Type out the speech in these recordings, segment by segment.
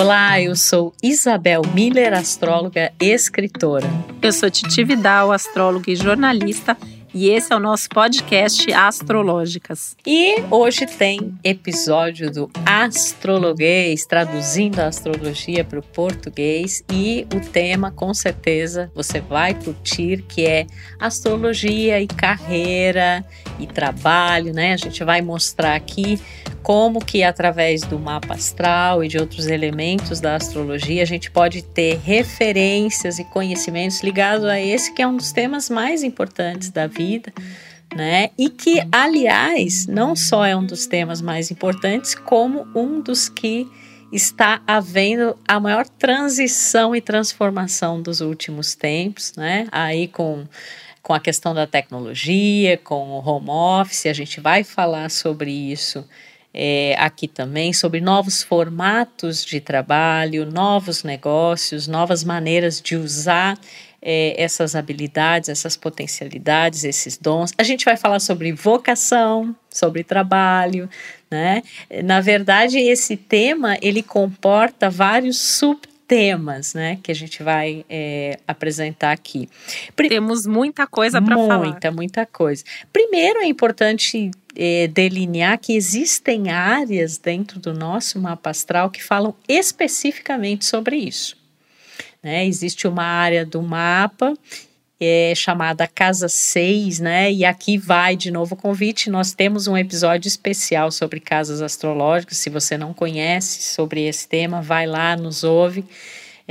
Olá, eu sou Isabel Miller, astróloga e escritora. Eu sou Titi Vidal, astróloga e jornalista e esse é o nosso podcast Astrológicas. E hoje tem episódio do Astrologuês, traduzindo a astrologia para o português. E o tema, com certeza, você vai curtir, que é astrologia e carreira e trabalho, né? A gente vai mostrar aqui como que através do mapa astral e de outros elementos da astrologia a gente pode ter referências e conhecimentos ligados a esse que é um dos temas mais importantes da vida, né? E que, aliás, não só é um dos temas mais importantes, como um dos que está havendo a maior transição e transformação dos últimos tempos, né? Aí com com a questão da tecnologia, com o home office, a gente vai falar sobre isso é, aqui também sobre novos formatos de trabalho, novos negócios, novas maneiras de usar é, essas habilidades, essas potencialidades, esses dons. A gente vai falar sobre vocação, sobre trabalho, né? Na verdade, esse tema ele comporta vários subtemas, né, que a gente vai é, apresentar aqui. Temos muita coisa para falar. Muita, muita coisa. Primeiro é importante é, delinear que existem áreas dentro do nosso mapa astral que falam especificamente sobre isso. Né? Existe uma área do mapa é, chamada Casa 6, né? E aqui vai de novo o convite. Nós temos um episódio especial sobre casas astrológicas. Se você não conhece sobre esse tema, vai lá, nos ouve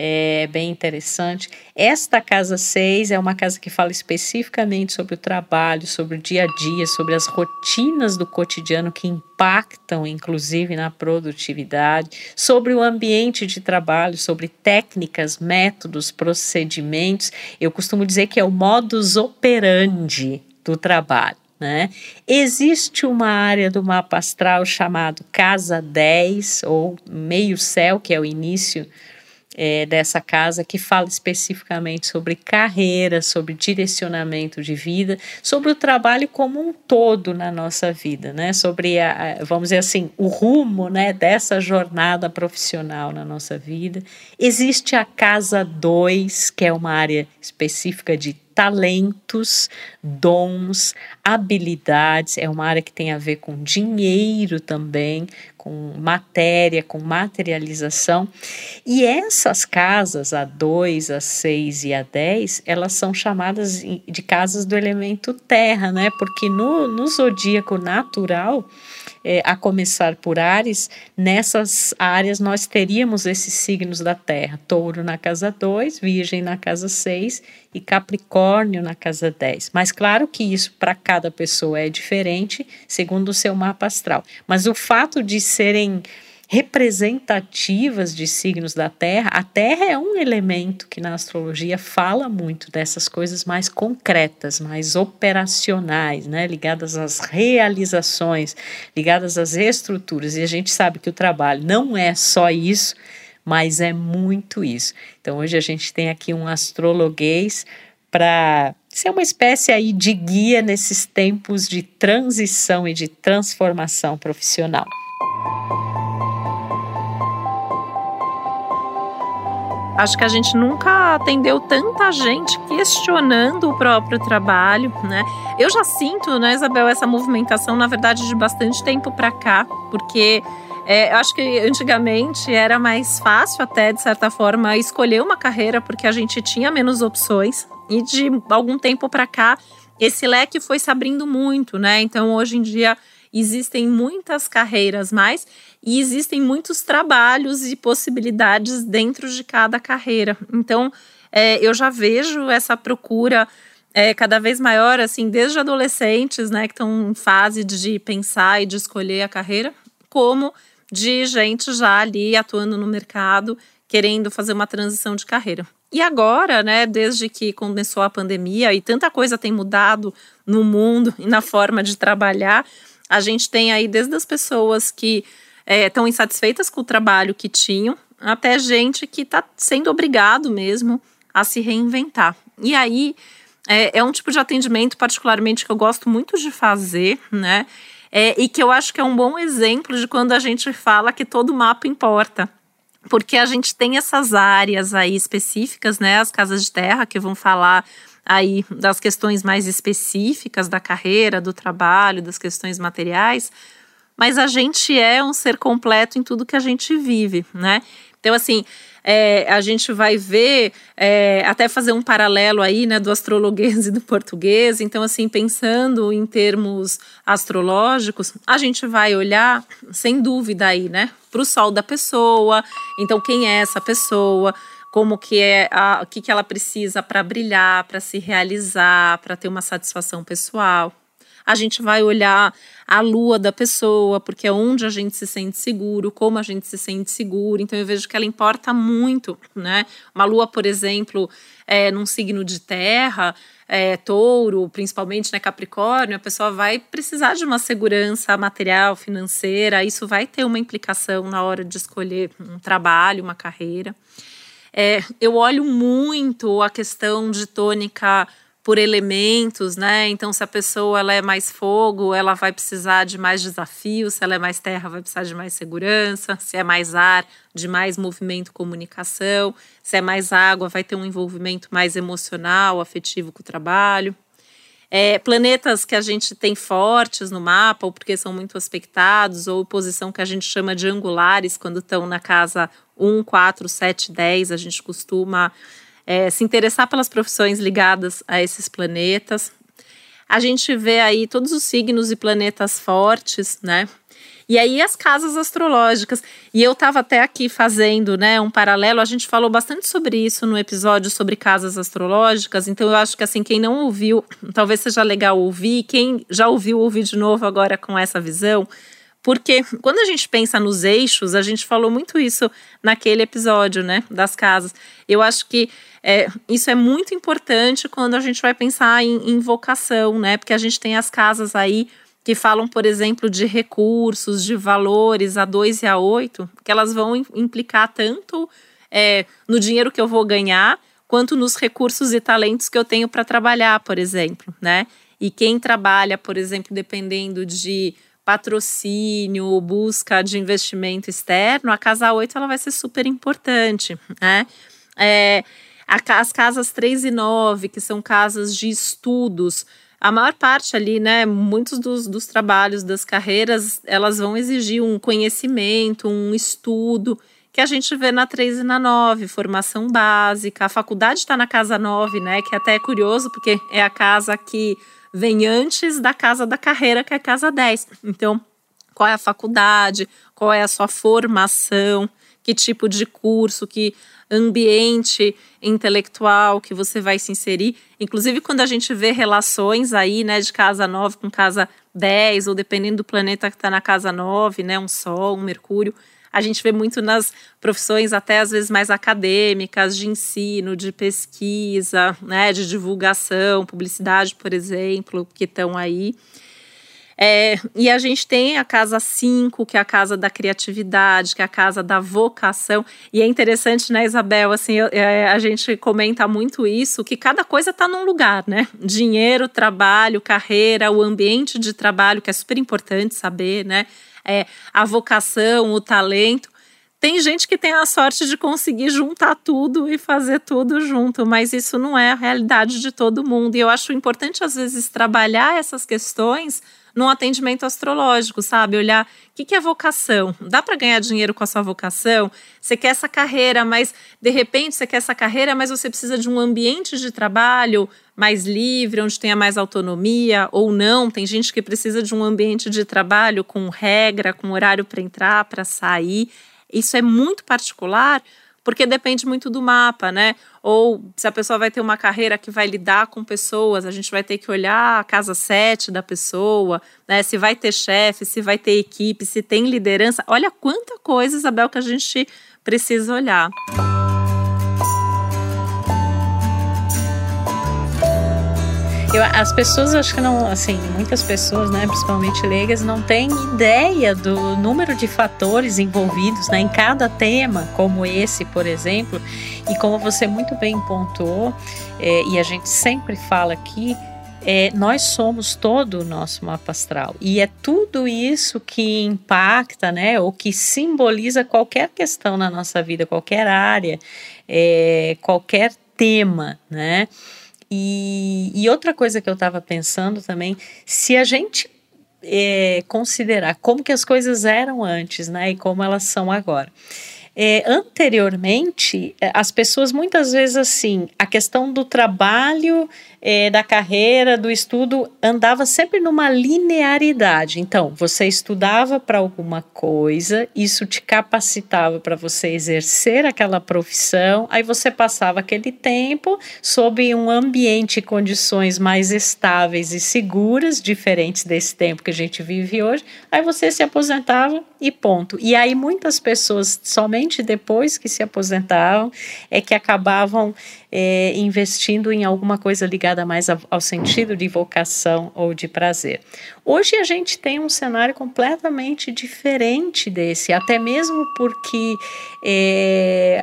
é bem interessante. Esta casa 6 é uma casa que fala especificamente sobre o trabalho, sobre o dia a dia, sobre as rotinas do cotidiano que impactam, inclusive, na produtividade, sobre o ambiente de trabalho, sobre técnicas, métodos, procedimentos. Eu costumo dizer que é o modus operandi do trabalho. Né? Existe uma área do mapa astral chamado Casa 10 ou Meio Céu, que é o início é, dessa casa que fala especificamente sobre carreira, sobre direcionamento de vida, sobre o trabalho como um todo na nossa vida, né? Sobre a, vamos dizer assim, o rumo, né, dessa jornada profissional na nossa vida. Existe a casa 2, que é uma área específica de talentos, dons, habilidades, é uma área que tem a ver com dinheiro também, com matéria, com materialização. E essas casas, a 2, a 6 e a 10, elas são chamadas de casas do elemento terra, né? Porque no, no zodíaco natural, é, a começar por Ares, nessas áreas nós teríamos esses signos da Terra: Touro na casa 2, Virgem na casa 6 e Capricórnio na casa 10. Mas claro que isso para cada pessoa é diferente, segundo o seu mapa astral. Mas o fato de serem representativas de signos da Terra, a Terra é um elemento que na astrologia fala muito dessas coisas mais concretas, mais operacionais, né, ligadas às realizações, ligadas às estruturas. E a gente sabe que o trabalho não é só isso, mas é muito isso. Então hoje a gente tem aqui um astrologuês para ser uma espécie aí de guia nesses tempos de transição e de transformação profissional. Acho que a gente nunca atendeu tanta gente questionando o próprio trabalho, né? Eu já sinto, né, Isabel, essa movimentação, na verdade, de bastante tempo para cá, porque é, acho que antigamente era mais fácil, até de certa forma, escolher uma carreira porque a gente tinha menos opções. E de algum tempo para cá, esse leque foi se abrindo muito, né? Então, hoje em dia, existem muitas carreiras mais e existem muitos trabalhos e possibilidades dentro de cada carreira. Então, é, eu já vejo essa procura é, cada vez maior, assim, desde adolescentes, né, que estão em fase de pensar e de escolher a carreira, como de gente já ali atuando no mercado, querendo fazer uma transição de carreira. E agora, né, desde que começou a pandemia e tanta coisa tem mudado no mundo e na forma de trabalhar, a gente tem aí desde as pessoas que estão é, insatisfeitas com o trabalho que tinham, até gente que está sendo obrigado mesmo a se reinventar. E aí é, é, um tipo de atendimento, particularmente, que eu gosto muito de fazer, né? É, e que eu acho que é um bom exemplo de quando a gente fala que todo mapa importa. porque a gente tem essas áreas aí específicas, né? As casas de terra que vão falar aí das questões mais específicas da carreira, do trabalho, das questões materiais, mas a gente é um ser completo em tudo que a gente vive, né? Então, assim, é, a gente vai ver, é, até fazer um paralelo aí, né, do astrologuês e do português. Então, assim, pensando em termos astrológicos, a gente vai olhar, sem dúvida aí, né, para o sol da pessoa. Então, quem é essa pessoa? Como que é, o que, que ela precisa para brilhar, para se realizar, para ter uma satisfação pessoal a gente vai olhar a lua da pessoa, porque é onde a gente se sente seguro, como a gente se sente seguro. Então eu vejo que ela importa muito, né? Uma lua, por exemplo, é, num signo de terra, é, touro, principalmente né, Capricórnio, a pessoa vai precisar de uma segurança material, financeira. Isso vai ter uma implicação na hora de escolher um trabalho, uma carreira. É, eu olho muito a questão de tônica por elementos, né? Então, se a pessoa ela é mais fogo, ela vai precisar de mais desafios, se ela é mais terra, vai precisar de mais segurança, se é mais ar, de mais movimento, comunicação, se é mais água, vai ter um envolvimento mais emocional, afetivo com o trabalho. É, planetas que a gente tem fortes no mapa, ou porque são muito aspectados, ou posição que a gente chama de angulares, quando estão na casa 1, 4, 7, 10, a gente costuma é, se interessar pelas profissões ligadas a esses planetas. A gente vê aí todos os signos e planetas fortes, né? E aí as casas astrológicas. E eu estava até aqui fazendo, né, um paralelo. A gente falou bastante sobre isso no episódio sobre casas astrológicas. Então eu acho que assim quem não ouviu, talvez seja legal ouvir. Quem já ouviu ouvir de novo agora com essa visão, porque quando a gente pensa nos eixos, a gente falou muito isso naquele episódio, né, das casas. Eu acho que é, isso é muito importante quando a gente vai pensar em, em vocação, né, porque a gente tem as casas aí que falam, por exemplo, de recursos, de valores a 2 e a 8, que elas vão implicar tanto é, no dinheiro que eu vou ganhar, quanto nos recursos e talentos que eu tenho para trabalhar, por exemplo, né? E quem trabalha, por exemplo, dependendo de patrocínio, busca de investimento externo, a casa 8 ela vai ser super importante, né? É, as casas 3 e 9, que são casas de estudos, a maior parte ali, né, muitos dos, dos trabalhos, das carreiras, elas vão exigir um conhecimento, um estudo, que a gente vê na 3 e na 9, formação básica. A faculdade está na casa 9, né, que até é curioso, porque é a casa que vem antes da casa da carreira, que é a casa 10. Então, qual é a faculdade, qual é a sua formação, que tipo de curso, que ambiente intelectual que você vai se inserir. Inclusive, quando a gente vê relações aí, né, de casa 9 com casa 10, ou dependendo do planeta que está na casa 9, né, um Sol, um Mercúrio, a gente vê muito nas profissões até às vezes mais acadêmicas, de ensino, de pesquisa, né, de divulgação, publicidade, por exemplo, que estão aí. É, e a gente tem a casa 5, que é a casa da criatividade, que é a casa da vocação. E é interessante, né, Isabel? Assim, eu, é, a gente comenta muito isso, que cada coisa está num lugar, né? Dinheiro, trabalho, carreira, o ambiente de trabalho, que é super importante saber, né? é, a vocação, o talento. Tem gente que tem a sorte de conseguir juntar tudo e fazer tudo junto, mas isso não é a realidade de todo mundo. E eu acho importante, às vezes, trabalhar essas questões num atendimento astrológico, sabe? Olhar o que, que é vocação. Dá para ganhar dinheiro com a sua vocação? Você quer essa carreira, mas de repente você quer essa carreira, mas você precisa de um ambiente de trabalho mais livre, onde tenha mais autonomia, ou não. Tem gente que precisa de um ambiente de trabalho com regra, com horário para entrar, para sair. Isso é muito particular porque depende muito do mapa, né? Ou se a pessoa vai ter uma carreira que vai lidar com pessoas, a gente vai ter que olhar a casa 7 da pessoa, né? Se vai ter chefe, se vai ter equipe, se tem liderança. Olha quanta coisa, Isabel, que a gente precisa olhar. Eu, as pessoas, acho que não, assim, muitas pessoas, né, principalmente leigas, não têm ideia do número de fatores envolvidos né, em cada tema, como esse, por exemplo. E como você muito bem pontuou, é, e a gente sempre fala aqui, é, nós somos todo o nosso mapa astral e é tudo isso que impacta, né, ou que simboliza qualquer questão na nossa vida, qualquer área, é, qualquer tema, né? E, e outra coisa que eu estava pensando também, se a gente é, considerar como que as coisas eram antes, né, e como elas são agora. É, anteriormente, é, as pessoas muitas vezes assim, a questão do trabalho é, da carreira, do estudo, andava sempre numa linearidade. Então, você estudava para alguma coisa, isso te capacitava para você exercer aquela profissão, aí você passava aquele tempo sob um ambiente e condições mais estáveis e seguras, diferentes desse tempo que a gente vive hoje, aí você se aposentava e ponto. E aí muitas pessoas, somente depois que se aposentavam, é que acabavam é, investindo em alguma coisa ligada mais ao, ao sentido de vocação ou de prazer. Hoje a gente tem um cenário completamente diferente desse, até mesmo porque é,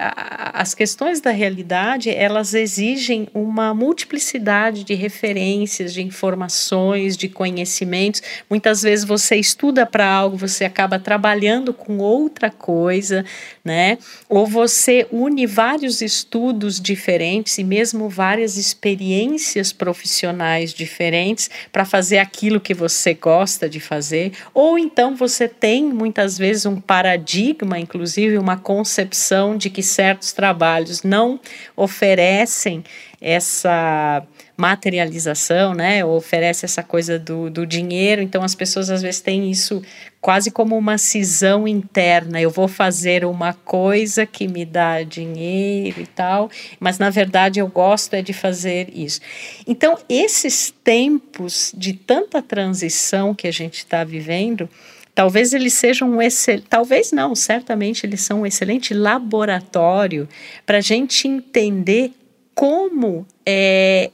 as questões da realidade elas exigem uma multiplicidade de referências, de informações, de conhecimentos. Muitas vezes você estuda para algo, você acaba trabalhando com outra coisa, né? Ou você une vários estudos diferentes e mesmo várias experiências profissionais diferentes para fazer aquilo que você gosta de fazer, ou então você tem muitas vezes um paradigma, inclusive uma concepção de que certos trabalhos não oferecem essa materialização, né? Oferece essa coisa do, do dinheiro. Então as pessoas às vezes têm isso quase como uma cisão interna. Eu vou fazer uma coisa que me dá dinheiro e tal, mas na verdade eu gosto é de fazer isso. Então esses tempos de tanta transição que a gente está vivendo Talvez eles sejam um excelente, talvez não, certamente eles são um excelente laboratório para a gente entender como é,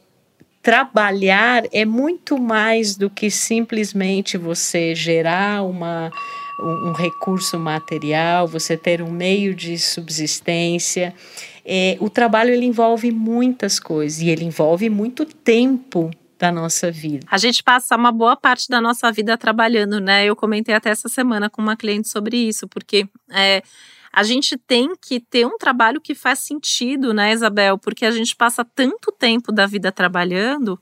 trabalhar é muito mais do que simplesmente você gerar uma, um, recurso material, você ter um meio de subsistência. É, o trabalho ele envolve muitas coisas e ele envolve muito tempo da nossa vida. A gente passa uma boa parte da nossa vida trabalhando, né? Eu comentei até essa semana com uma cliente sobre isso, porque é, a gente tem que ter um trabalho que faz sentido, né, Isabel? Porque a gente passa tanto tempo da vida trabalhando.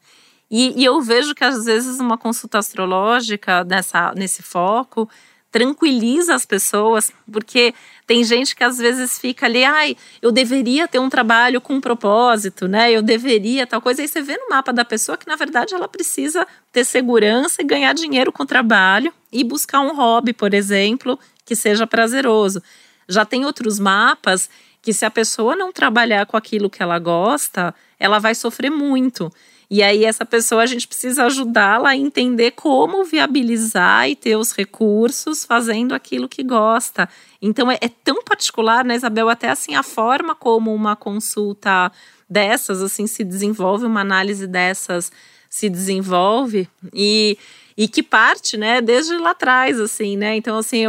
E, e eu vejo que às vezes uma consulta astrológica nessa, nesse foco tranquiliza as pessoas, porque tem gente que às vezes fica ali, ai, eu deveria ter um trabalho com um propósito, né? Eu deveria tal coisa. Aí você vê no mapa da pessoa que na verdade ela precisa ter segurança e ganhar dinheiro com o trabalho e buscar um hobby, por exemplo, que seja prazeroso. Já tem outros mapas que, se a pessoa não trabalhar com aquilo que ela gosta, ela vai sofrer muito. E aí, essa pessoa, a gente precisa ajudá-la a entender como viabilizar e ter os recursos fazendo aquilo que gosta. Então, é, é, tão particular, né, Isabel? Até assim, a forma como uma consulta dessas, assim, se desenvolve, uma análise dessas se desenvolve. E e que parte, né, desde lá atrás, assim, né? Então, assim,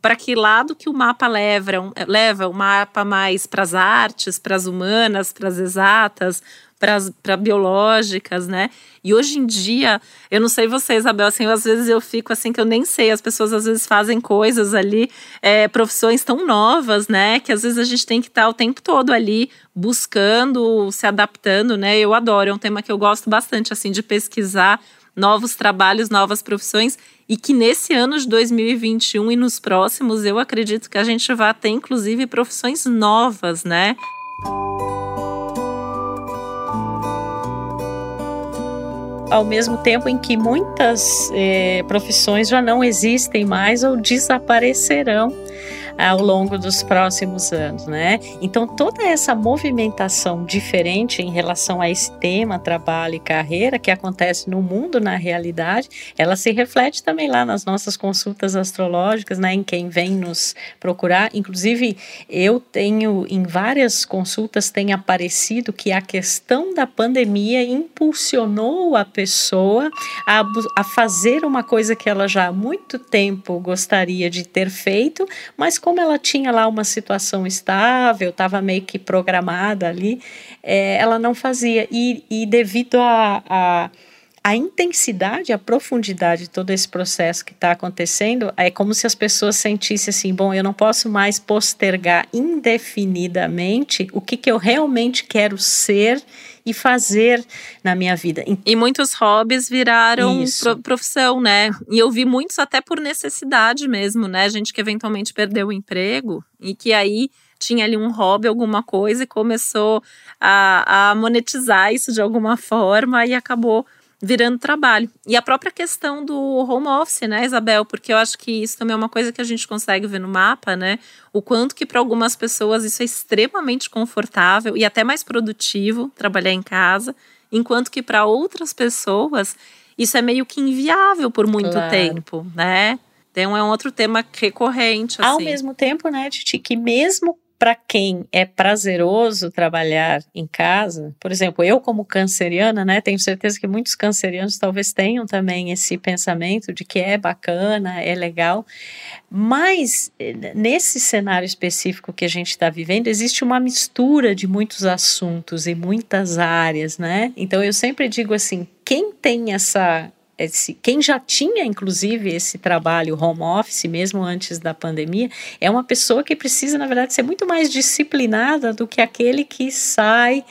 para que lado que o mapa leva? Leva o mapa mais para as artes, para as humanas, para as exatas, para biológicas, né? E hoje em dia, eu não sei você, Isabel, assim, às vezes eu fico assim que eu nem sei, as pessoas às vezes fazem coisas ali, é, profissões tão novas, né? Que às vezes a gente tem que estar o tempo todo ali buscando, se adaptando, né? Eu adoro, é um tema que eu gosto bastante, assim, de pesquisar novos trabalhos, novas profissões e que nesse ano de 2021 e nos próximos eu acredito que a gente vai ter inclusive profissões novas, né? Ao mesmo tempo em que muitas eh, profissões já não existem mais ou desaparecerão ao longo dos próximos anos, né? Então toda essa movimentação diferente em relação a esse tema trabalho e carreira que acontece no mundo na realidade, ela se reflete também lá nas nossas consultas astrológicas, né? Em quem vem nos procurar, inclusive eu tenho em várias consultas tem aparecido que a questão da pandemia impulsionou a pessoa a, a fazer uma coisa que ela já há muito tempo gostaria de ter feito, mas como ela tinha lá uma situação estável, estava meio que programada ali, é, ela não fazia. E, e devido a, a a intensidade, a profundidade de todo esse processo que está acontecendo é como se as pessoas sentissem assim: bom, eu não posso mais postergar indefinidamente o que, que eu realmente quero ser e fazer na minha vida. E muitos hobbies viraram pro, profissão, né? E eu vi muitos até por necessidade mesmo, né? Gente que eventualmente perdeu o emprego e que aí tinha ali um hobby, alguma coisa, e começou a, a monetizar isso de alguma forma e acabou virando trabalho. E a própria questão do home office, né, Isabel? Porque eu acho que isso também é uma coisa que a gente consegue ver no mapa, né? O quanto que para algumas pessoas isso é extremamente confortável e até mais produtivo trabalhar em casa, enquanto que para outras pessoas isso é meio que inviável por muito claro. tempo, né? Então é um outro tema recorrente. Assim. Ao mesmo tempo, né, Titi, que mesmo para quem é prazeroso trabalhar em casa, por exemplo, eu como canceriana, né, tenho certeza que muitos cancerianos talvez tenham também esse pensamento de que é bacana, é legal, mas eh, nesse cenário específico que a gente está vivendo, existe uma mistura de muitos assuntos e muitas áreas, né? Então eu sempre digo assim, quem tem essa esse, quem já tinha, inclusive, esse trabalho home office, mesmo antes da pandemia, é uma pessoa que precisa, na verdade, ser muito mais disciplinada do que aquele que sai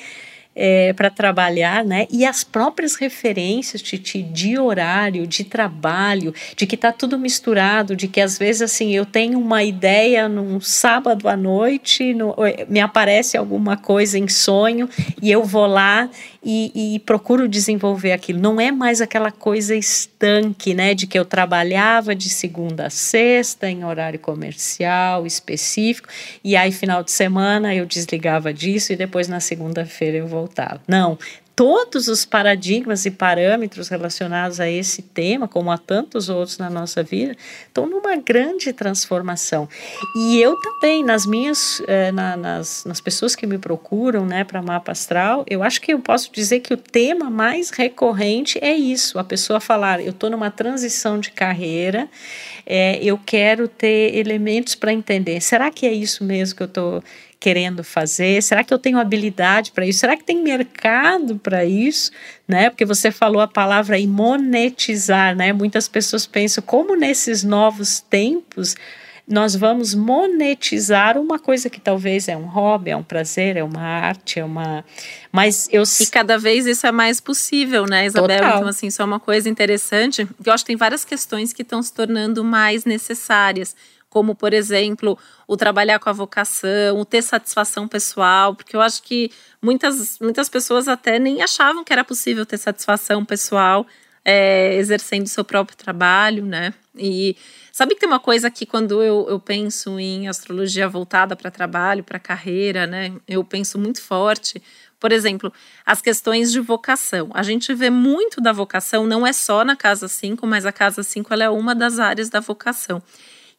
é, para trabalhar, né? E as próprias referências, Titi, de horário, de trabalho, de que está tudo misturado, de que às vezes assim eu tenho uma ideia num sábado à noite, no, me aparece alguma coisa em sonho e eu vou lá e, e, procuro desenvolver aquilo. Não é mais aquela coisa estanque, né? De que eu trabalhava de segunda a sexta em horário comercial específico e aí final de semana eu desligava disso e depois na segunda-feira eu voltava voltava. Não, todos os paradigmas e parâmetros relacionados a esse tema, como a tantos outros na nossa vida, estão numa grande transformação. E eu também, nas minhas, eh, na, nas, nas pessoas que me procuram né, para mapa astral, eu acho que eu posso dizer que o tema mais recorrente é isso: a pessoa falar, eu estou numa transição de carreira, é, eu quero ter elementos para entender. Será que é isso mesmo que eu estou querendo fazer? Será que eu tenho habilidade para isso? Será que tem mercado para isso? Né? Porque você falou a palavra aí monetizar, né? Muitas pessoas pensam como nesses novos tempos nós vamos monetizar uma coisa que talvez é um hobby, é um prazer, é uma arte, é uma. Mas eu. E cada vez isso é mais possível, né, Isabel? Total. Então, assim, isso é uma coisa interessante. Eu acho que tem várias questões que estão se tornando mais necessárias como, por exemplo, o trabalhar com a vocação, o ter satisfação pessoal, porque eu acho que muitas, muitas pessoas até nem achavam que era possível ter satisfação pessoal é, exercendo seu próprio trabalho, né? E sabe que tem uma coisa que quando eu, eu penso em astrologia voltada para trabalho, para carreira, né? Eu penso muito forte. Por exemplo, as questões de vocação. A gente vê muito da vocação, não é só na casa 5, mas a casa 5 ela é uma das áreas da vocação.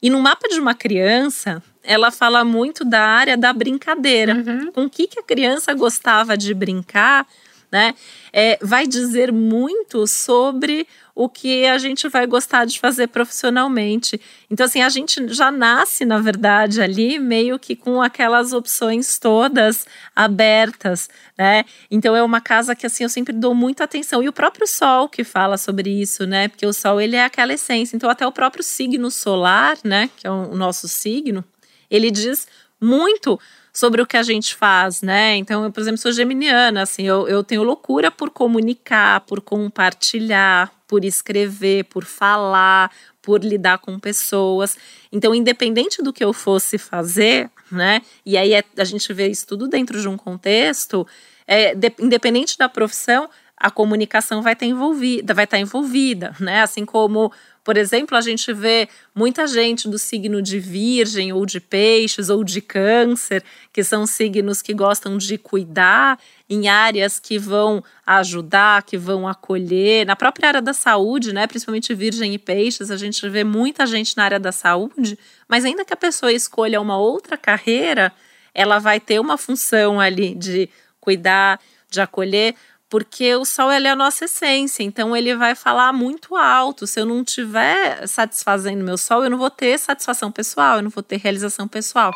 E no mapa de uma criança, ela fala muito da área da brincadeira. Uhum. Com o que, que a criança gostava de brincar, né? É, vai dizer muito sobre o que a gente vai gostar de fazer profissionalmente. Então, assim, a gente já nasce, na verdade, ali meio que com aquelas opções todas abertas, né? Então, é uma casa que, assim, eu sempre dou muita atenção. E o próprio Sol que fala sobre isso, né? Porque o Sol, ele é aquela essência. Então, até o próprio signo solar, né? Que é o nosso signo, ele diz muito sobre o que a gente faz, né? Então, eu, por exemplo, sou geminiana, assim, eu, eu tenho loucura por comunicar, por compartilhar, por escrever, por falar, por lidar com pessoas. Então, independente do que eu fosse fazer, né? E aí é, a gente vê isso tudo dentro de um contexto, é, de, independente da profissão, a comunicação vai estar envolvida, vai estar envolvida, né? Assim como por exemplo, a gente vê muita gente do signo de Virgem ou de Peixes ou de Câncer, que são signos que gostam de cuidar em áreas que vão ajudar, que vão acolher. Na própria área da saúde, né, principalmente Virgem e Peixes, a gente vê muita gente na área da saúde, mas ainda que a pessoa escolha uma outra carreira, ela vai ter uma função ali de cuidar, de acolher, porque o sol ele é a nossa essência, então ele vai falar muito alto. Se eu não tiver satisfazendo meu sol, eu não vou ter satisfação pessoal, eu não vou ter realização pessoal.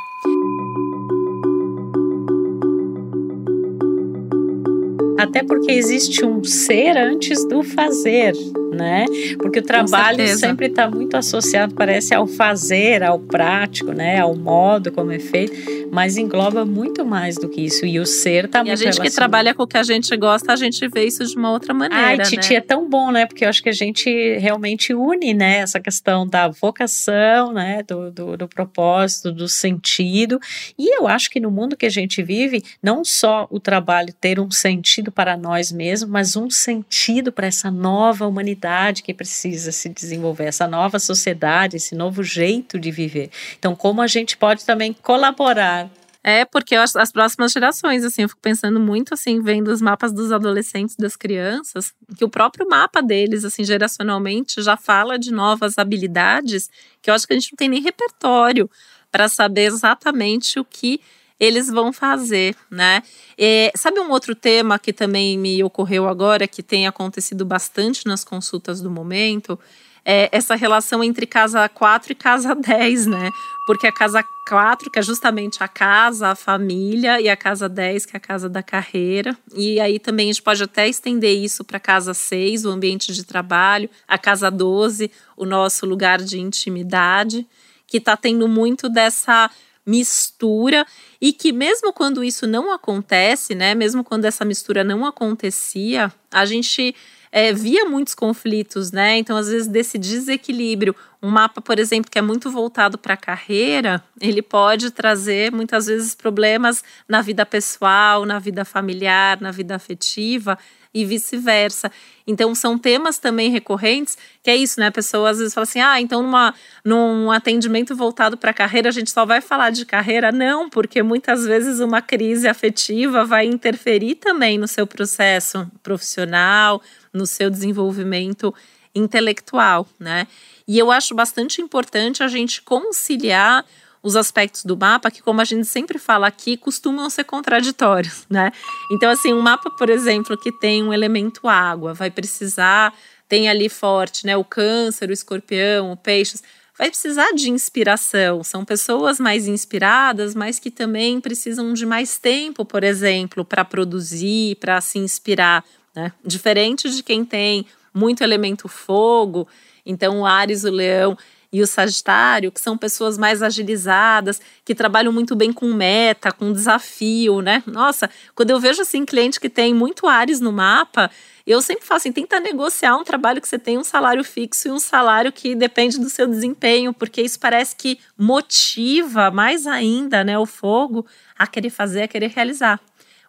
Até porque existe um ser antes do fazer, né? Porque o trabalho sempre está muito associado, parece, ao fazer, ao prático, né? Ao modo como é feito, mas engloba muito mais do que isso. E o ser está muito E a gente que trabalha com o que a gente gosta, a gente vê isso de uma outra maneira. Ai, Titi, né? é tão bom, né? Porque eu acho que a gente realmente une, né? Essa questão da vocação, né? Do, do, do propósito, do sentido. E eu acho que no mundo que a gente vive, não só o trabalho ter um sentido para nós mesmos, mas um sentido para essa nova humanidade que precisa se desenvolver, essa nova sociedade, esse novo jeito de viver. Então, como a gente pode também colaborar é, porque as, as próximas gerações, assim, eu fico pensando muito, assim, vendo os mapas dos adolescentes, das crianças, que o próprio mapa deles, assim, geracionalmente, já fala de novas habilidades, que eu acho que a gente não tem nem repertório para saber exatamente o que eles vão fazer, né? E, sabe um outro tema que também me ocorreu agora, que tem acontecido bastante nas consultas do momento? É essa relação entre casa 4 e casa 10, né? Porque a casa 4, que é justamente a casa, a família, e a casa 10, que é a casa da carreira. E aí também a gente pode até estender isso para a casa 6, o ambiente de trabalho, a casa 12, o nosso lugar de intimidade, que está tendo muito dessa mistura e que mesmo quando isso não acontece, né, mesmo quando essa mistura não acontecia, a gente é, via muitos conflitos, né? Então, às vezes, desse desequilíbrio, um mapa, por exemplo, que é muito voltado para a carreira, ele pode trazer muitas vezes problemas na vida pessoal, na vida familiar, na vida afetiva e vice-versa. Então, são temas também recorrentes, que é isso, né? A pessoa às vezes fala assim: ah, então numa, num atendimento voltado para a carreira, a gente só vai falar de carreira? Não, porque muitas vezes uma crise afetiva vai interferir também no seu processo profissional, no seu desenvolvimento intelectual, né? E eu acho bastante importante a gente conciliar os aspectos do mapa que, como a gente sempre fala aqui, costumam ser contraditórios, né? Então, assim, um mapa, por exemplo, que tem um elemento água, vai precisar, tem ali forte, né? O câncer, o escorpião, o peixes, vai precisar de inspiração. São pessoas mais inspiradas, mas que também precisam de mais tempo, por exemplo, para produzir, para se inspirar, né? Diferente de quem tem muito elemento fogo, então o Ares, o Leão, e o Sagitário, que são pessoas mais agilizadas, que trabalham muito bem com meta, com desafio, né? Nossa, quando eu vejo assim cliente que tem muito Ares no mapa, eu sempre falo assim, tenta negociar um trabalho que você tem um salário fixo e um salário que depende do seu desempenho, porque isso parece que motiva mais ainda, né, o fogo a querer fazer, a querer realizar.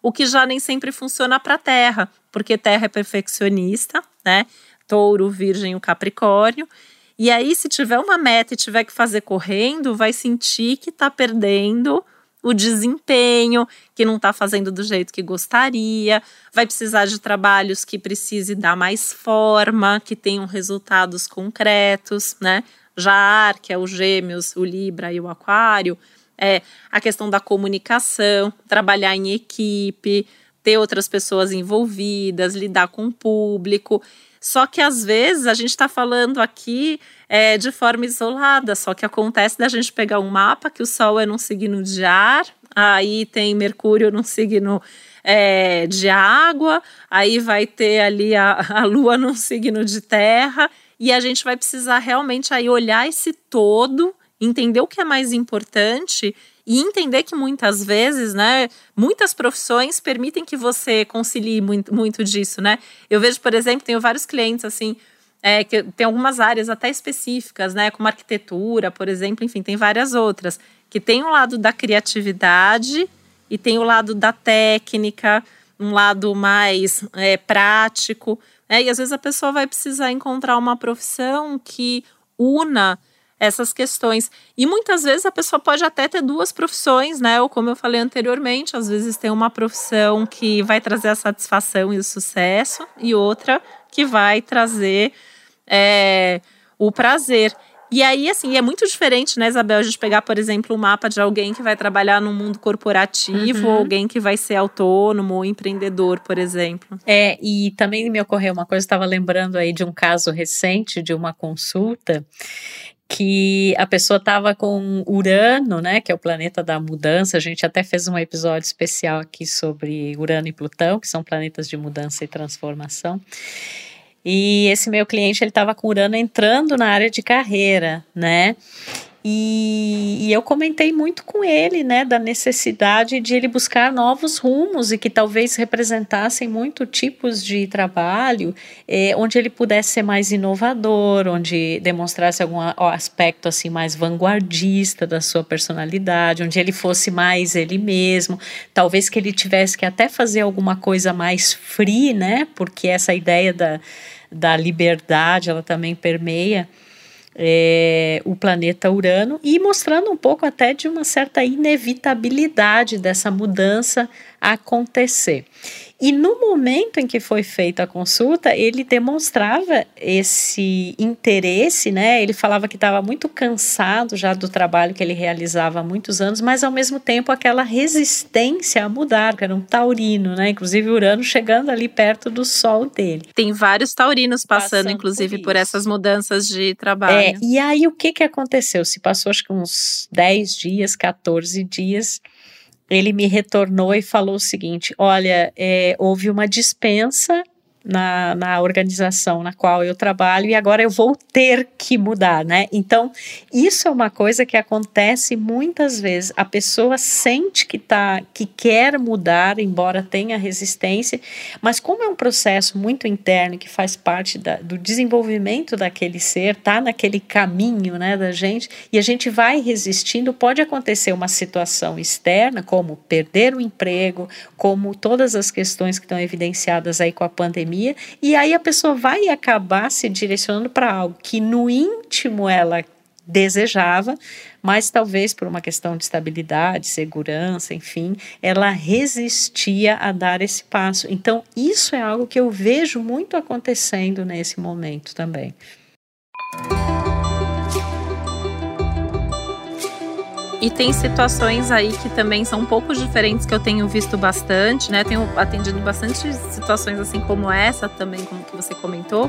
O que já nem sempre funciona para Terra, porque Terra é perfeccionista, né? Touro, Virgem, o Capricórnio. E aí, se tiver uma meta e tiver que fazer correndo, vai sentir que está perdendo o desempenho, que não está fazendo do jeito que gostaria, vai precisar de trabalhos que precise dar mais forma, que tenham resultados concretos, né? Já ar, que é o Gêmeos, o Libra e o Aquário, é a questão da comunicação, trabalhar em equipe, ter outras pessoas envolvidas, lidar com o público. Só que às vezes a gente está falando aqui é, de forma isolada, só que acontece da gente pegar um mapa que o Sol é num signo de ar, aí tem Mercúrio num signo é, de água, aí vai ter ali a, a Lua num signo de terra, e a gente vai precisar realmente aí olhar esse todo, entender o que é mais importante e entender que muitas vezes, né, muitas profissões permitem que você concilie muito, muito disso, né? Eu vejo, por exemplo, tenho vários clientes assim, é, que tem algumas áreas até específicas, né, como arquitetura, por exemplo, enfim, tem várias outras, que tem um lado da criatividade e tem o lado da técnica, um lado mais é, prático, né? e às vezes a pessoa vai precisar encontrar uma profissão que una essas questões. E muitas vezes a pessoa pode até ter duas profissões, né? Ou como eu falei anteriormente, às vezes tem uma profissão que vai trazer a satisfação e o sucesso, e outra que vai trazer é, o prazer. E aí, assim, é muito diferente, né, Isabel, a gente pegar, por exemplo, um mapa de alguém que vai trabalhar no mundo corporativo, uhum. ou alguém que vai ser autônomo ou empreendedor, por exemplo. É, e também me ocorreu uma coisa, estava lembrando aí de um caso recente de uma consulta que a pessoa estava com Urano, né, que é o planeta da mudança. A gente até fez um episódio especial aqui sobre Urano e Plutão, que são planetas de mudança e transformação. E esse meu cliente ele estava com Urano entrando na área de carreira, né? E, e, eu comentei muito com ele, né, da necessidade de ele buscar novos rumos e que talvez representassem muito tipos de trabalho, eh, onde ele pudesse ser mais inovador, onde demonstrasse algum aspecto assim mais vanguardista da sua personalidade, onde ele fosse mais ele mesmo, talvez que ele tivesse que até fazer alguma coisa mais free, né, porque essa ideia da, da liberdade ela também permeia é, o planeta Urano e mostrando um pouco até de uma certa inevitabilidade dessa mudança acontecer. E no momento em que foi feita a consulta, ele demonstrava esse interesse, né? Ele falava que estava muito cansado já do trabalho que ele realizava há muitos anos, mas ao mesmo tempo aquela resistência a mudar, que era um taurino, né? Inclusive Urano chegando ali perto do Sol dele. Tem vários taurinos passando, passando inclusive, por, por, essas mudanças de trabalho. É, e aí o que, que aconteceu? Se passou acho que uns 10 dias, 14 dias ele me retornou e falou o seguinte: olha, é, houve uma dispensa na, na organização na qual eu trabalho e agora eu vou ter que mudar, né? Então, isso é uma coisa que acontece muitas vezes. A pessoa sente que tá, que quer mudar, embora tenha resistência, mas como é um processo muito interno que faz parte da, do desenvolvimento daquele ser, tá naquele caminho, né, da gente, e a gente vai resistindo, pode acontecer uma situação externa, como perder o emprego, como todas as questões que estão evidenciadas aí com a pandemia pandemia, e aí a pessoa vai acabar se direcionando para algo que no íntimo ela desejava, mas talvez por uma questão de estabilidade, segurança, enfim, ela resistia a dar esse passo. Então, isso é algo que eu vejo muito acontecendo nesse momento também. E tem situações aí que também são um pouco diferentes que eu tenho visto bastante, né? Tenho atendido bastante situações assim como essa também, como que você comentou.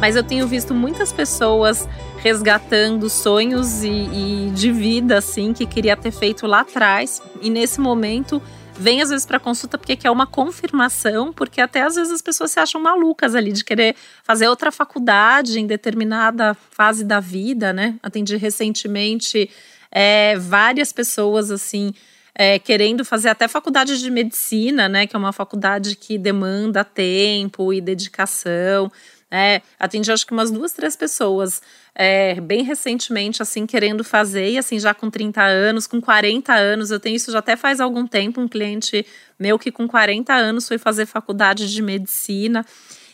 Mas eu tenho visto muitas pessoas resgatando sonhos e, e de vida, assim, que queria ter feito lá atrás. E nesse momento vem às vezes para consulta porque quer uma confirmação, porque até às vezes as pessoas se acham malucas ali de querer fazer outra faculdade em determinada fase da vida, né? Atendi recentemente é, várias pessoas assim é, querendo fazer até faculdade de medicina, né? Que é uma faculdade que demanda tempo e dedicação. É, atendi acho que umas duas, três pessoas é, bem recentemente, assim, querendo fazer, e assim, já com 30 anos, com 40 anos, eu tenho isso já até faz algum tempo, um cliente meu que com 40 anos foi fazer faculdade de medicina.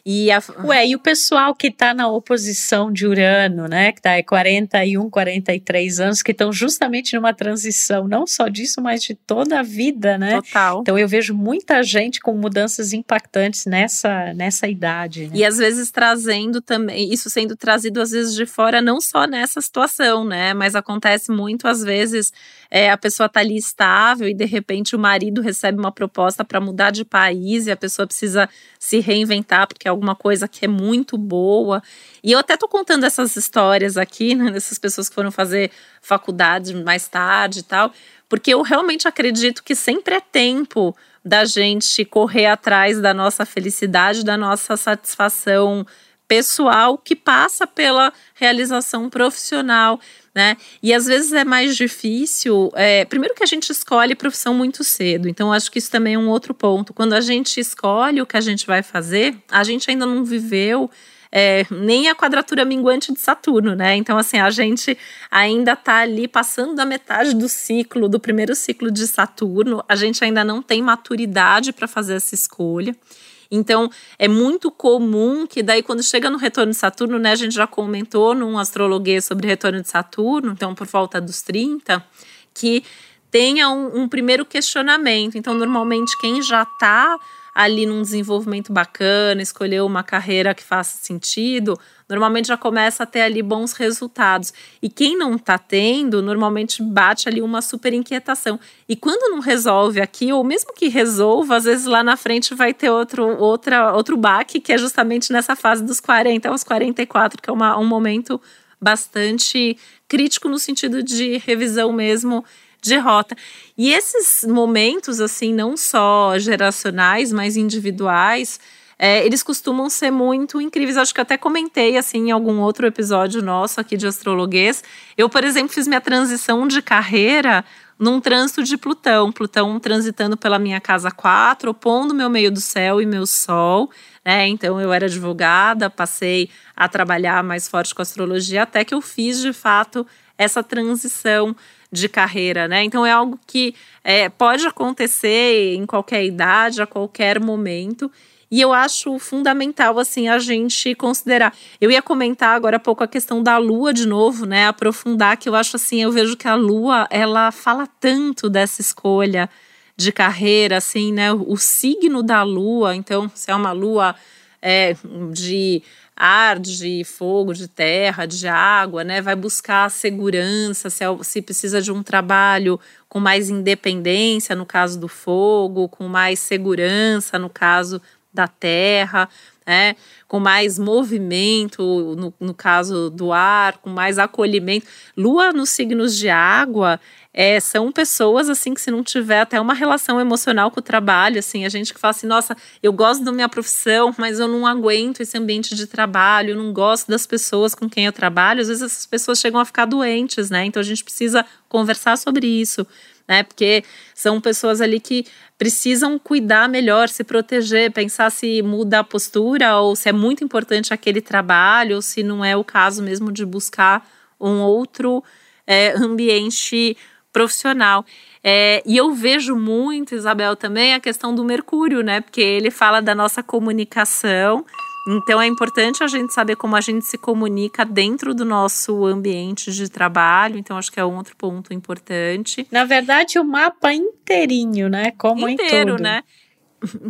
E a... Ué, e o pessoal que está na oposição de Urano, né, que está aí 41, 43 anos, que estão justamente numa transição, não só disso, mas de toda a vida, né? Total. Então eu vejo muita gente com mudanças impactantes nessa, nessa idade. Né? E às vezes trazendo também, isso sendo trazido às vezes de fora, não só nessa situação, né? Mas acontece muito às vezes é, a pessoa tá ali estável e de repente o marido recebe uma proposta para mudar de país e a pessoa precisa se reinventar porque é alguma coisa que é muito boa. E eu até tô contando essas histórias aqui, né, dessas pessoas que foram fazer faculdade mais tarde e tal, porque eu realmente acredito que sempre é tempo da gente correr atrás da nossa felicidade, da nossa satisfação pessoal que passa pela realização profissional né? E às vezes é mais difícil. É, primeiro que a gente escolhe profissão muito cedo, então acho que isso também é um outro ponto. Quando a gente escolhe o que a gente vai fazer, a gente ainda não viveu. É, nem a quadratura minguante de Saturno, né? Então, assim, a gente ainda está ali passando da metade do ciclo, do primeiro ciclo de Saturno, a gente ainda não tem maturidade para fazer essa escolha. Então, é muito comum que daí quando chega no retorno de Saturno, né, a gente já comentou num astrologia sobre retorno de Saturno, então por volta dos 30, que tenha um, um primeiro questionamento. Então, normalmente quem já está ali num desenvolvimento bacana, escolheu uma carreira que faça sentido, normalmente já começa a ter ali bons resultados. E quem não está tendo, normalmente bate ali uma super inquietação. E quando não resolve aqui, ou mesmo que resolva, às vezes lá na frente vai ter outro, outra, outro baque, que é justamente nessa fase dos 40 aos 44, que é uma, um momento bastante crítico no sentido de revisão mesmo de rota. E esses momentos, assim, não só geracionais, mas individuais, é, eles costumam ser muito incríveis. Acho que até comentei assim em algum outro episódio nosso aqui de astrologuês. Eu, por exemplo, fiz minha transição de carreira num trânsito de Plutão. Plutão transitando pela minha casa 4, opondo meu meio do céu e meu sol. Né? Então eu era advogada, passei a trabalhar mais forte com astrologia, até que eu fiz de fato essa transição de carreira, né? Então é algo que é, pode acontecer em qualquer idade, a qualquer momento. E eu acho fundamental, assim, a gente considerar. Eu ia comentar agora há pouco a questão da lua de novo, né? Aprofundar, que eu acho assim, eu vejo que a lua, ela fala tanto dessa escolha de carreira, assim, né? O signo da lua, então, se é uma lua é, de ar, de fogo, de terra, de água, né? Vai buscar segurança, se, é, se precisa de um trabalho com mais independência, no caso do fogo, com mais segurança, no caso da terra, né? com mais movimento, no, no caso do ar, com mais acolhimento. Lua nos signos de água é, são pessoas assim que se não tiver até uma relação emocional com o trabalho, assim, a gente que fala assim, nossa, eu gosto da minha profissão, mas eu não aguento esse ambiente de trabalho, eu não gosto das pessoas com quem eu trabalho, às vezes essas pessoas chegam a ficar doentes, né? Então a gente precisa conversar sobre isso né? Porque são pessoas ali que precisam cuidar melhor, se proteger, pensar se muda a postura ou se é muito importante aquele trabalho ou se não é o caso mesmo de buscar um outro é, ambiente profissional. É, e eu vejo muito, Isabel, também a questão do Mercúrio, né? Porque ele fala da nossa comunicação então é importante a gente saber como a gente se comunica dentro do nosso ambiente de trabalho. Então acho que é um outro ponto importante. Na verdade, o mapa inteirinho, né? Como inteiro, em tudo. né?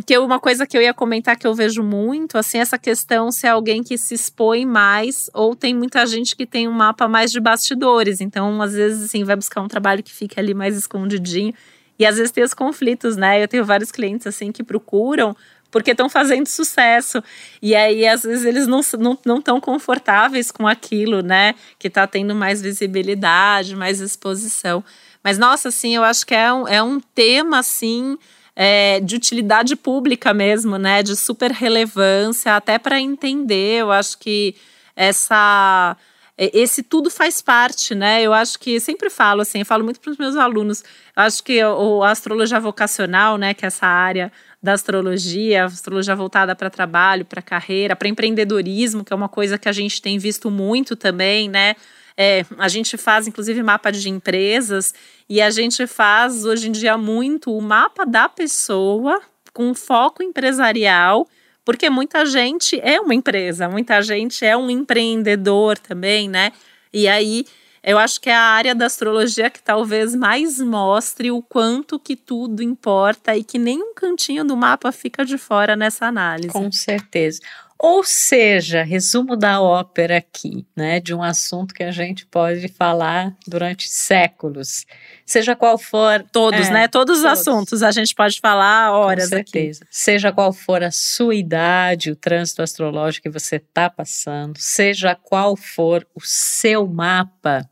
Que uma coisa que eu ia comentar que eu vejo muito, assim, essa questão se é alguém que se expõe mais ou tem muita gente que tem um mapa mais de bastidores. Então, às vezes, assim, vai buscar um trabalho que fica ali mais escondidinho. E às vezes tem os conflitos, né? Eu tenho vários clientes assim que procuram porque estão fazendo sucesso. E aí, às vezes, eles não estão não, não tão confortáveis com aquilo, né? Que está tendo mais visibilidade, mais exposição. Mas, nossa, assim, eu acho que é um, é um tema, assim, é, de utilidade pública mesmo, né? De super relevância, até para entender. Eu acho que essa esse tudo faz parte, né? Eu acho que sempre falo assim, falo muito para os meus alunos. acho que o, a astrologia vocacional, né, que é essa área da astrologia, astrologia voltada para trabalho, para carreira, para empreendedorismo, que é uma coisa que a gente tem visto muito também, né? É, a gente faz, inclusive, mapa de empresas e a gente faz hoje em dia muito o mapa da pessoa com foco empresarial, porque muita gente é uma empresa, muita gente é um empreendedor também, né? E aí eu acho que é a área da astrologia que talvez mais mostre o quanto que tudo importa e que nenhum cantinho do mapa fica de fora nessa análise. Com certeza. Ou seja, resumo da ópera aqui, né, de um assunto que a gente pode falar durante séculos, seja qual for. Todos, é, né? Todos, todos, os assuntos a gente pode falar horas Com certeza. Aqui. Seja qual for a sua idade, o trânsito astrológico que você está passando, seja qual for o seu mapa,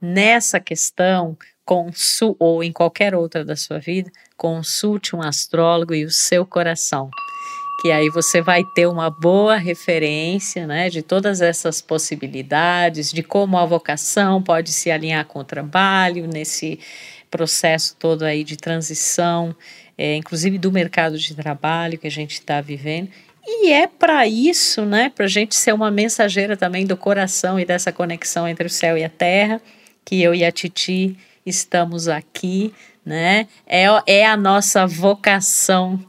nessa questão, consul, ou em qualquer outra da sua vida, consulte um astrólogo e o seu coração. Que aí você vai ter uma boa referência né, de todas essas possibilidades, de como a vocação pode se alinhar com o trabalho nesse processo todo aí de transição, é, inclusive do mercado de trabalho que a gente está vivendo. E é para isso, né, para a gente ser uma mensageira também do coração e dessa conexão entre o céu e a terra, que eu e a Titi estamos aqui, né? É, é a nossa vocação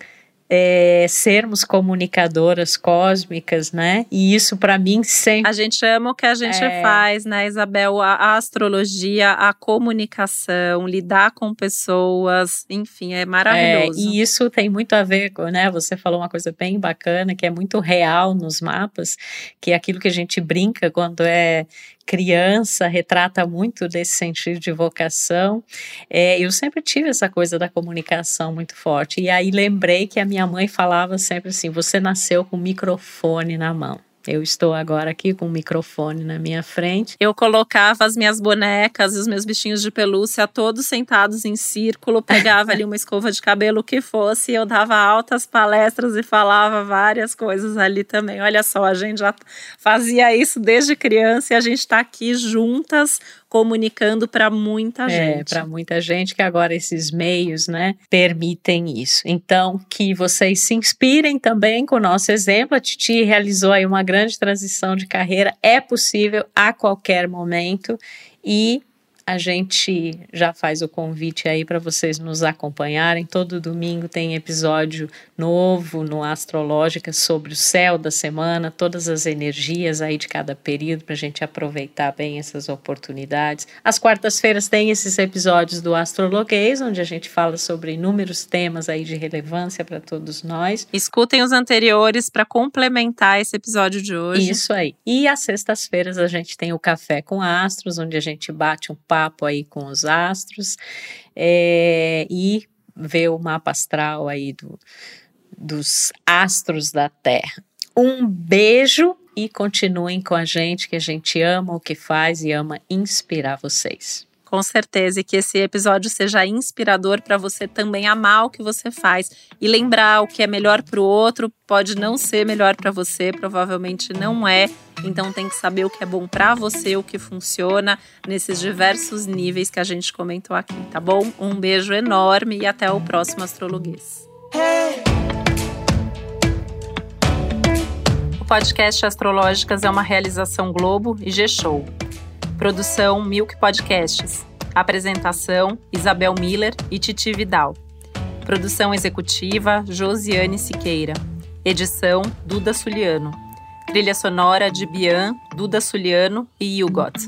é, sermos comunicadoras cósmicas, né? E isso para mim sempre. A gente ama o que a gente é... faz, né, Isabel? A, a, astrologia, a comunicação, lidar com pessoas, enfim, é maravilhoso. É, e isso tem muito a ver com, né? Você falou uma coisa bem bacana, que é muito real nos mapas, que é aquilo que a gente brinca quando é criança retrata muito desse sentido de vocação. É, eu sempre tive essa coisa da comunicação muito forte. E aí lembrei que a minha mãe falava sempre assim: você nasceu com o microfone na mão. Eu estou agora aqui com o microfone na minha frente. Eu colocava as minhas bonecas e os meus bichinhos de pelúcia todos sentados em círculo, pegava ali uma escova de cabelo, o que fosse, eu dava altas palestras e falava várias coisas ali também. Olha só, a gente já fazia isso desde criança e a gente está aqui juntas comunicando para muita é, gente. É, para muita gente que agora esses meios, né, permitem isso. Então, que vocês se inspirem também com o nosso exemplo. A Titi realizou aí uma grande transição de carreira, é possível a qualquer momento e a gente já faz o convite aí para vocês nos acompanharem. Todo domingo tem episódio novo no Astrológica sobre o céu da semana, todas as energias aí de cada período para a gente aproveitar bem essas oportunidades. Às quartas-feiras tem esses episódios do Astrologuês, onde a gente fala sobre inúmeros temas aí de relevância para todos nós. Escutem os anteriores para complementar esse episódio de hoje. Isso aí. E às sextas-feiras a gente tem o Café com Astros, onde a gente bate um papo aí com os astros é, e vê o mapa astral aí do, dos astros da Terra. Um beijo e continuem com a gente, que a gente ama o que faz e ama inspirar vocês. Com certeza, e que esse episódio seja inspirador para você também amar o que você faz e lembrar o que é melhor para o outro pode não ser melhor para você, provavelmente não é. Então tem que saber o que é bom para você, o que funciona nesses diversos níveis que a gente comentou aqui, tá bom? Um beijo enorme e até o próximo Astrologuês. O podcast Astrológicas é uma realização Globo e G-Show. Produção Milk Podcasts. Apresentação Isabel Miller e Titi Vidal. Produção executiva Josiane Siqueira. Edição Duda Suliano. Trilha sonora de Bian, Duda Suliano e Hugot.